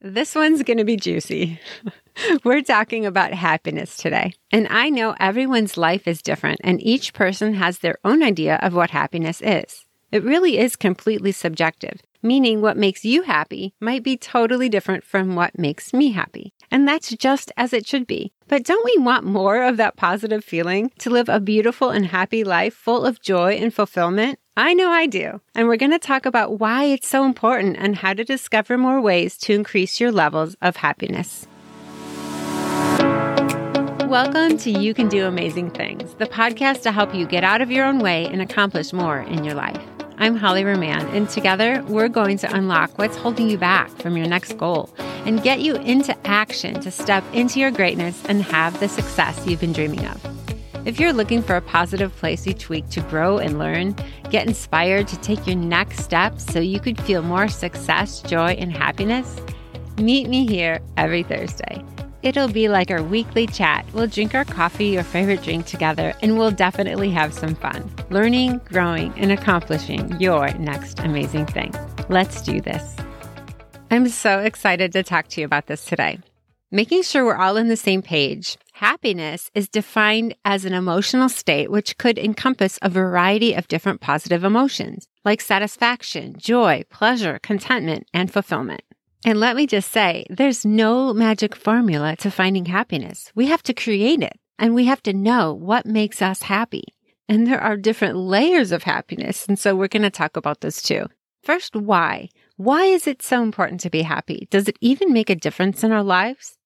This one's going to be juicy. We're talking about happiness today. And I know everyone's life is different, and each person has their own idea of what happiness is. It really is completely subjective, meaning what makes you happy might be totally different from what makes me happy. And that's just as it should be. But don't we want more of that positive feeling to live a beautiful and happy life full of joy and fulfillment? I know I do. And we're going to talk about why it's so important and how to discover more ways to increase your levels of happiness. Welcome to You Can Do Amazing Things, the podcast to help you get out of your own way and accomplish more in your life. I'm Holly Roman, and together we're going to unlock what's holding you back from your next goal and get you into action to step into your greatness and have the success you've been dreaming of. If you're looking for a positive place each week to grow and learn, get inspired to take your next step so you could feel more success, joy, and happiness, meet me here every Thursday. It'll be like our weekly chat. We'll drink our coffee or favorite drink together, and we'll definitely have some fun, learning, growing, and accomplishing your next amazing thing. Let's do this. I'm so excited to talk to you about this today. Making sure we're all on the same page. Happiness is defined as an emotional state which could encompass a variety of different positive emotions like satisfaction, joy, pleasure, contentment, and fulfillment. And let me just say, there's no magic formula to finding happiness. We have to create it and we have to know what makes us happy. And there are different layers of happiness. And so we're going to talk about this too. First, why? Why is it so important to be happy? Does it even make a difference in our lives?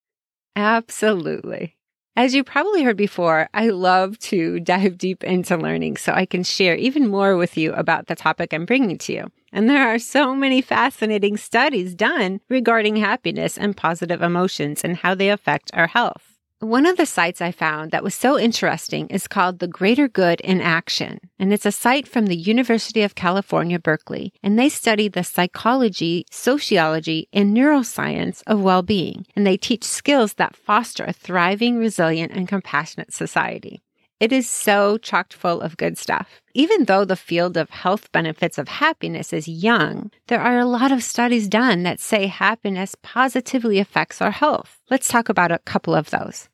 Absolutely. As you probably heard before, I love to dive deep into learning so I can share even more with you about the topic I'm bringing to you. And there are so many fascinating studies done regarding happiness and positive emotions and how they affect our health. One of the sites I found that was so interesting is called The Greater Good in Action. And it's a site from the University of California, Berkeley. And they study the psychology, sociology, and neuroscience of well being. And they teach skills that foster a thriving, resilient, and compassionate society. It is so chocked full of good stuff. Even though the field of health benefits of happiness is young, there are a lot of studies done that say happiness positively affects our health. Let's talk about a couple of those.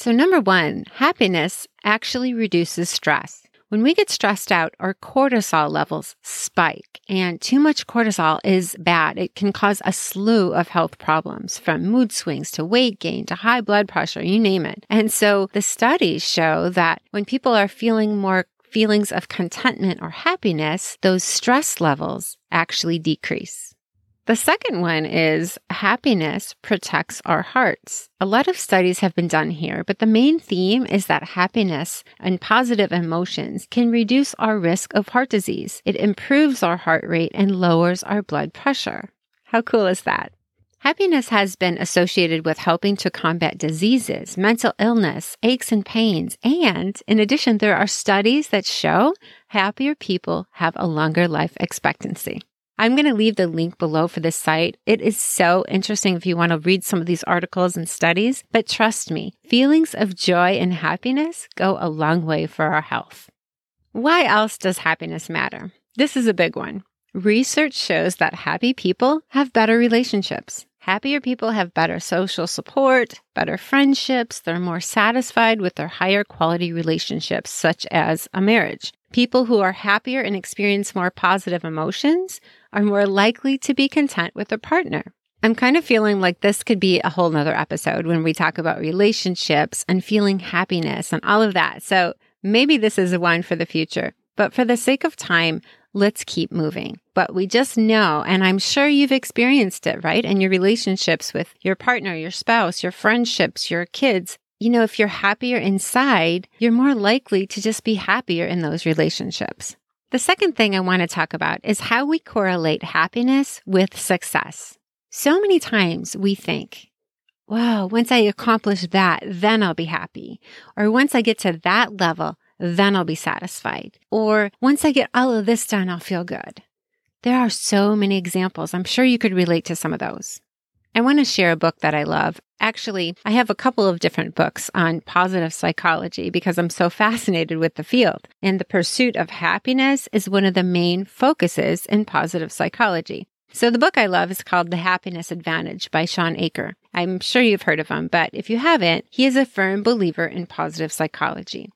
So, number one, happiness actually reduces stress. When we get stressed out, our cortisol levels spike, and too much cortisol is bad. It can cause a slew of health problems from mood swings to weight gain to high blood pressure, you name it. And so the studies show that when people are feeling more feelings of contentment or happiness, those stress levels actually decrease. The second one is happiness protects our hearts. A lot of studies have been done here, but the main theme is that happiness and positive emotions can reduce our risk of heart disease. It improves our heart rate and lowers our blood pressure. How cool is that? Happiness has been associated with helping to combat diseases, mental illness, aches and pains. And in addition, there are studies that show happier people have a longer life expectancy. I'm going to leave the link below for this site. It is so interesting if you want to read some of these articles and studies, but trust me, feelings of joy and happiness go a long way for our health. Why else does happiness matter? This is a big one. Research shows that happy people have better relationships. Happier people have better social support, better friendships, they're more satisfied with their higher quality relationships, such as a marriage. People who are happier and experience more positive emotions are more likely to be content with their partner. I'm kind of feeling like this could be a whole nother episode when we talk about relationships and feeling happiness and all of that. So maybe this is a one for the future. But for the sake of time, let's keep moving. But we just know, and I'm sure you've experienced it, right? In your relationships with your partner, your spouse, your friendships, your kids. You know, if you're happier inside, you're more likely to just be happier in those relationships. The second thing I want to talk about is how we correlate happiness with success. So many times we think, wow, once I accomplish that, then I'll be happy. Or once I get to that level, then I'll be satisfied. Or once I get all of this done, I'll feel good. There are so many examples. I'm sure you could relate to some of those. I want to share a book that I love. Actually, I have a couple of different books on positive psychology because I'm so fascinated with the field. And the pursuit of happiness is one of the main focuses in positive psychology. So the book I love is called The Happiness Advantage by Shawn Achor. I'm sure you've heard of him, but if you haven't, he is a firm believer in positive psychology.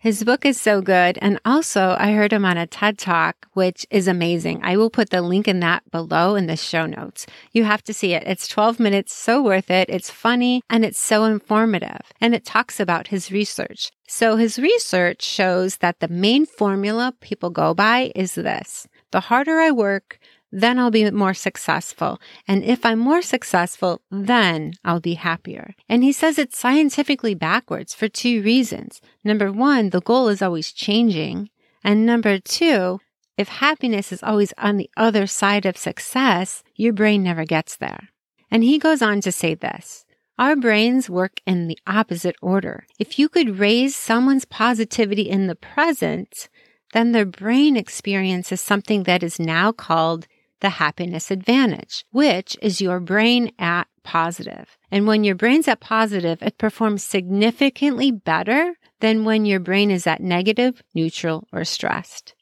His book is so good. And also, I heard him on a TED Talk, which is amazing. I will put the link in that below in the show notes. You have to see it. It's 12 minutes, so worth it. It's funny and it's so informative. And it talks about his research. So his research shows that the main formula people go by is this. The harder I work, then I'll be more successful. And if I'm more successful, then I'll be happier. And he says it's scientifically backwards for two reasons. Number one, the goal is always changing. And number two, if happiness is always on the other side of success, your brain never gets there. And he goes on to say this. Our brains work in the opposite order. If you could raise someone's positivity in the present, then their brain experiences something that is now called the happiness advantage, which is your brain at positive. And when your brain's at positive, it performs significantly better than when your brain is at negative, neutral, or stressed.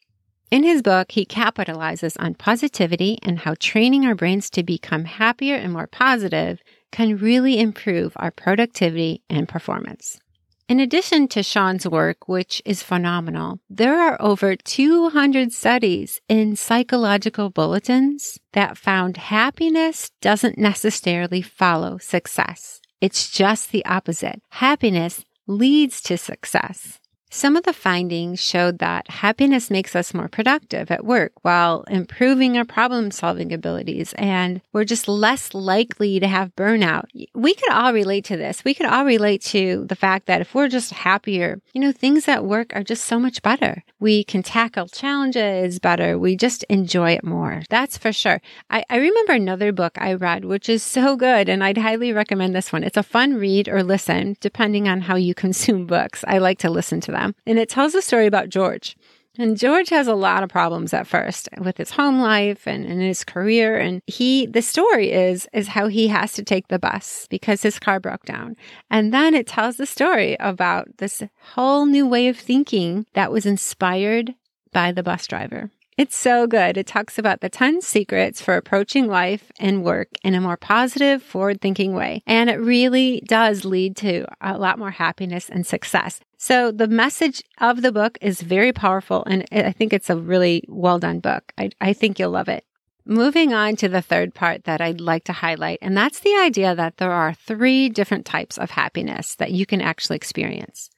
In his book, he capitalizes on positivity and how training our brains to become happier and more positive can really improve our productivity and performance. In addition to Shawn's work, which is phenomenal, there are over 200 studies in psychological bulletins that found happiness doesn't necessarily follow success. It's just the opposite. Happiness leads to success. Some of the findings showed that happiness makes us more productive at work while improving our problem solving abilities, and we're just less likely to have burnout. We could all relate to this. We could all relate to the fact that if we're just happier, you know, things at work are just so much better. We can tackle challenges better. We just enjoy it more. That's for sure. I, I remember another book I read, which is so good, and I'd highly recommend this one. It's a fun read or listen, depending on how you consume books. I like to listen to them. And it tells a story about George. And George has a lot of problems at first with his home life and, and his career. And he, the story is, is how he has to take the bus because his car broke down. And then it tells the story about this whole new way of thinking that was inspired by the bus driver. It's so good. It talks about the 10 secrets for approaching life and work in a more positive, forward thinking way. And it really does lead to a lot more happiness and success. So the message of the book is very powerful. And I think it's a really well done book. I, I think you'll love it. Moving on to the third part that I'd like to highlight, and that's the idea that there are three different types of happiness that you can actually experience.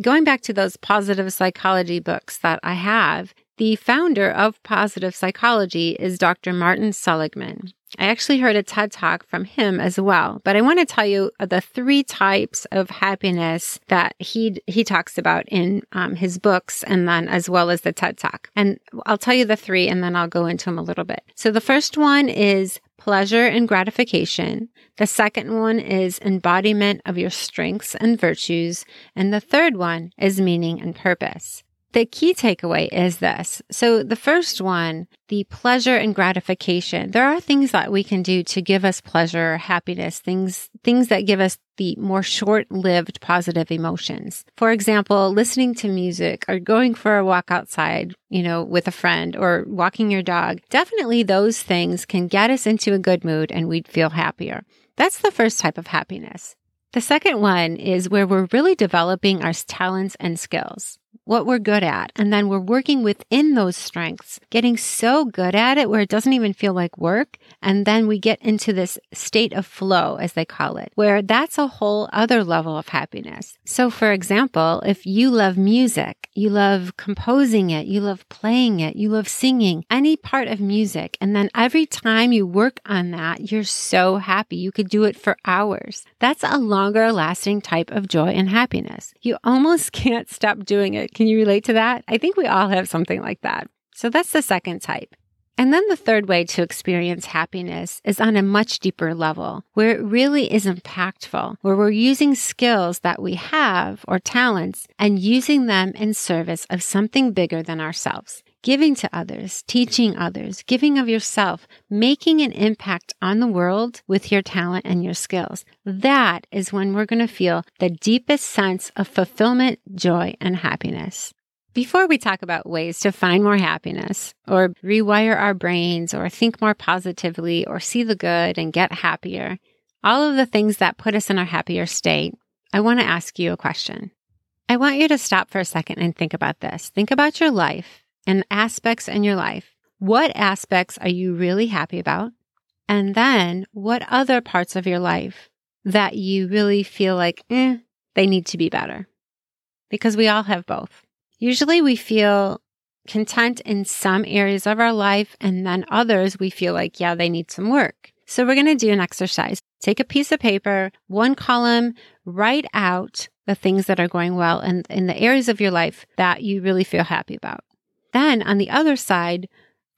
Going back to those positive psychology books that I have, the founder of positive psychology is Dr. Martin Seligman. I actually heard a TED talk from him as well, but I want to tell you the three types of happiness that he he talks about in um, his books, and then as well as the TED talk. And I'll tell you the three, and then I'll go into them a little bit. So the first one is pleasure and gratification. The second one is embodiment of your strengths and virtues, and the third one is meaning and purpose. The key takeaway is this. So the first one, the pleasure and gratification. There are things that we can do to give us pleasure, happiness, things, things that give us the more short-lived positive emotions. For example, listening to music or going for a walk outside, you know, with a friend or walking your dog. Definitely those things can get us into a good mood and we'd feel happier. That's the first type of happiness. The second one is where we're really developing our talents and skills what we're good at. And then we're working within those strengths, getting so good at it where it doesn't even feel like work. And then we get into this state of flow, as they call it, where that's a whole other level of happiness. So, for example, if you love music, you love composing it, you love playing it, you love singing, any part of music. And then every time you work on that, you're so happy. You could do it for hours. That's a longer lasting type of joy and happiness. You almost can't stop doing it can you relate to that? I think we all have something like that. So that's the second type. And then the third way to experience happiness is on a much deeper level where it really is impactful, where we're using skills that we have or talents and using them in service of something bigger than ourselves. Giving to others, teaching others, giving of yourself, making an impact on the world with your talent and your skills. That is when we're going to feel the deepest sense of fulfillment, joy, and happiness. Before we talk about ways to find more happiness or rewire our brains or think more positively or see the good and get happier, all of the things that put us in a happier state, I want to ask you a question. I want you to stop for a second and think about this. Think about your life and aspects in your life. What aspects are you really happy about? And then what other parts of your life that you really feel like, eh, they need to be better? Because we all have both. Usually we feel content in some areas of our life, and then others we feel like, yeah, they need some work. So we're going to do an exercise. Take a piece of paper, one column, write out the things that are going well and in the areas of your life that you really feel happy about. Then on the other side,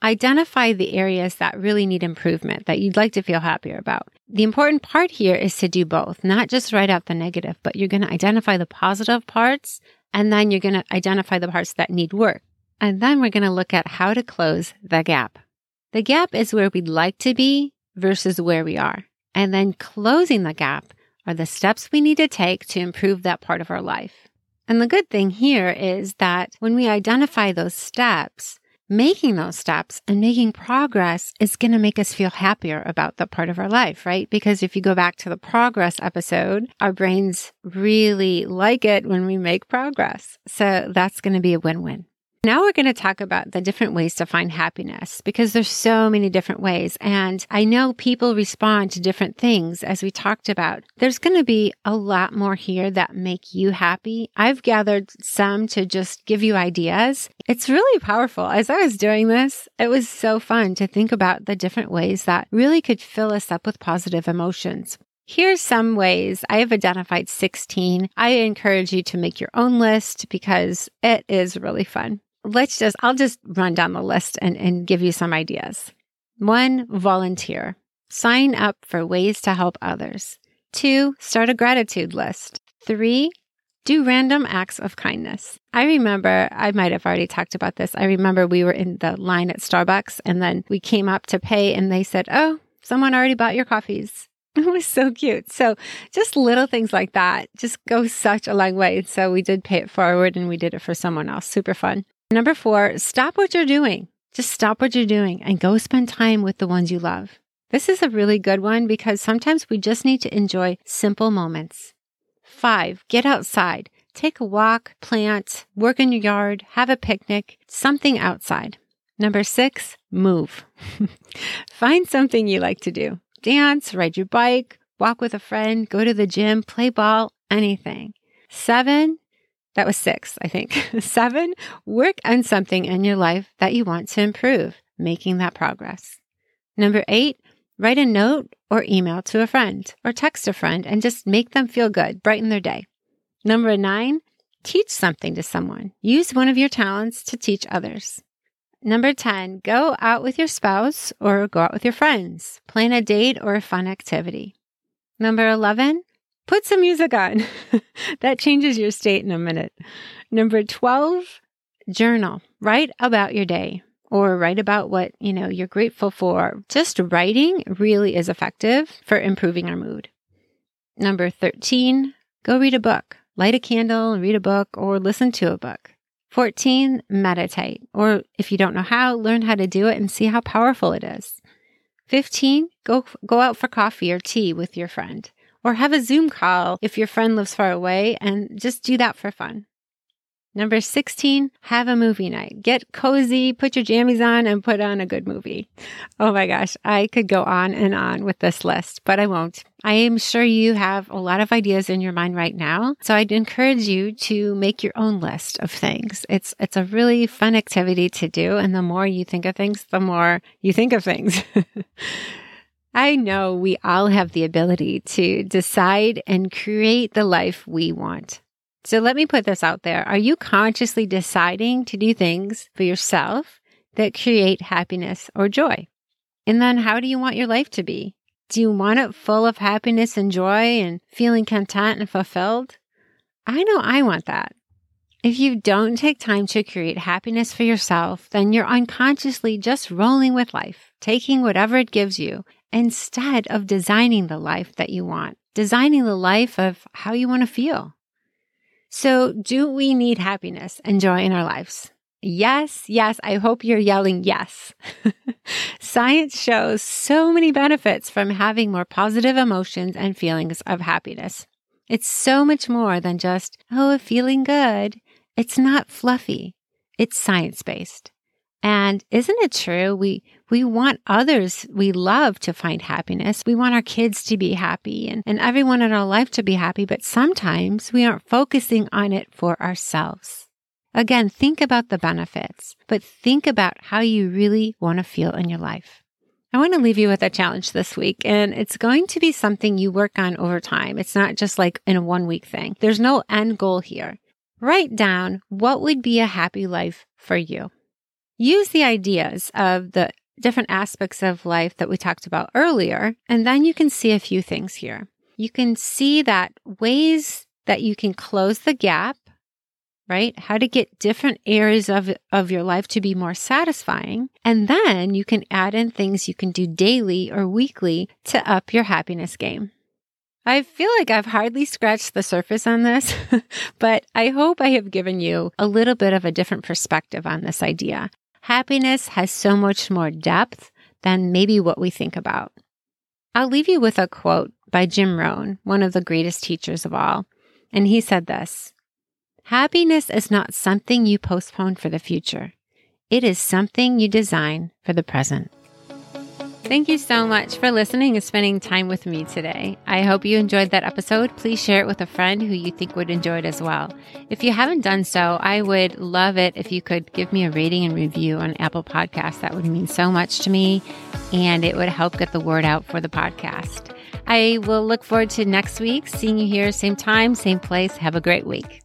identify the areas that really need improvement that you'd like to feel happier about. The important part here is to do both, not just write out the negative, but you're going to identify the positive parts and then you're going to identify the parts that need work. And then we're going to look at how to close the gap. The gap is where we'd like to be versus where we are. And then closing the gap are the steps we need to take to improve that part of our life. And the good thing here is that when we identify those steps, making those steps and making progress is going to make us feel happier about the part of our life, right? Because if you go back to the progress episode, our brains really like it when we make progress. So that's going to be a win-win. Now we're going to talk about the different ways to find happiness because there's so many different ways. And I know people respond to different things as we talked about. There's going to be a lot more here that make you happy. I've gathered some to just give you ideas. It's really powerful. As I was doing this, it was so fun to think about the different ways that really could fill us up with positive emotions. Here's some ways I have identified 16. I encourage you to make your own list because it is really fun let's just, I'll just run down the list and, and give you some ideas. One, volunteer. Sign up for ways to help others. Two, start a gratitude list. Three, do random acts of kindness. I remember, I might have already talked about this. I remember we were in the line at Starbucks and then we came up to pay and they said, Oh, someone already bought your coffees. It was so cute. So just little things like that just go such a long way. So we did pay it forward and we did it for someone else. Super fun. Number four, stop what you're doing. Just stop what you're doing and go spend time with the ones you love. This is a really good one because sometimes we just need to enjoy simple moments. Five, get outside. Take a walk, plant, work in your yard, have a picnic, something outside. Number six, move. Find something you like to do. Dance, ride your bike, walk with a friend, go to the gym, play ball, anything. Seven, that was six, I think. Seven, work on something in your life that you want to improve, making that progress. Number eight, write a note or email to a friend or text a friend and just make them feel good, brighten their day. Number nine, teach something to someone. Use one of your talents to teach others. Number 10, go out with your spouse or go out with your friends. Plan a date or a fun activity. Number 11, Put some music on. that changes your state in a minute. Number 12, journal. Write about your day or write about what, you know, you're grateful for. Just writing really is effective for improving our mood. Number 13, go read a book. Light a candle and read a book or listen to a book. 14, meditate. Or if you don't know how, learn how to do it and see how powerful it is. 15, go, go out for coffee or tea with your friend or have a Zoom call if your friend lives far away and just do that for fun. Number 16, have a movie night. Get cozy, put your jammies on, and put on a good movie. Oh my gosh, I could go on and on with this list, but I won't. I am sure you have a lot of ideas in your mind right now. So I'd encourage you to make your own list of things. It's, it's a really fun activity to do. And the more you think of things, the more you think of things. I know we all have the ability to decide and create the life we want. So let me put this out there. Are you consciously deciding to do things for yourself that create happiness or joy? And then how do you want your life to be? Do you want it full of happiness and joy and feeling content and fulfilled? I know I want that. If you don't take time to create happiness for yourself, then you're unconsciously just rolling with life, taking whatever it gives you instead of designing the life that you want, designing the life of how you want to feel. So, do we need happiness and joy in our lives? Yes, yes. I hope you're yelling yes. Science shows so many benefits from having more positive emotions and feelings of happiness. It's so much more than just, oh, feeling good. It's not fluffy. It's science based. And isn't it true? We, we want others we love to find happiness. We want our kids to be happy and, and everyone in our life to be happy, but sometimes we aren't focusing on it for ourselves. Again, think about the benefits, but think about how you really want to feel in your life. I want to leave you with a challenge this week, and it's going to be something you work on over time. It's not just like in a one week thing. There's no end goal here. Write down what would be a happy life for you. Use the ideas of the different aspects of life that we talked about earlier, and then you can see a few things here. You can see that ways that you can close the gap right? How to get different areas of, of your life to be more satisfying. And then you can add in things you can do daily or weekly to up your happiness game. I feel like I've hardly scratched the surface on this, but I hope I have given you a little bit of a different perspective on this idea. Happiness has so much more depth than maybe what we think about. I'll leave you with a quote by Jim Rohn, one of the greatest teachers of all. And he said this Happiness is not something you postpone for the future. It is something you design for the present. Thank you so much for listening and spending time with me today. I hope you enjoyed that episode. Please share it with a friend who you think would enjoy it as well. If you haven't done so, I would love it if you could give me a rating and review on Apple Podcasts. That would mean so much to me and it would help get the word out for the podcast. I will look forward to next week, seeing you here, same time, same place. Have a great week.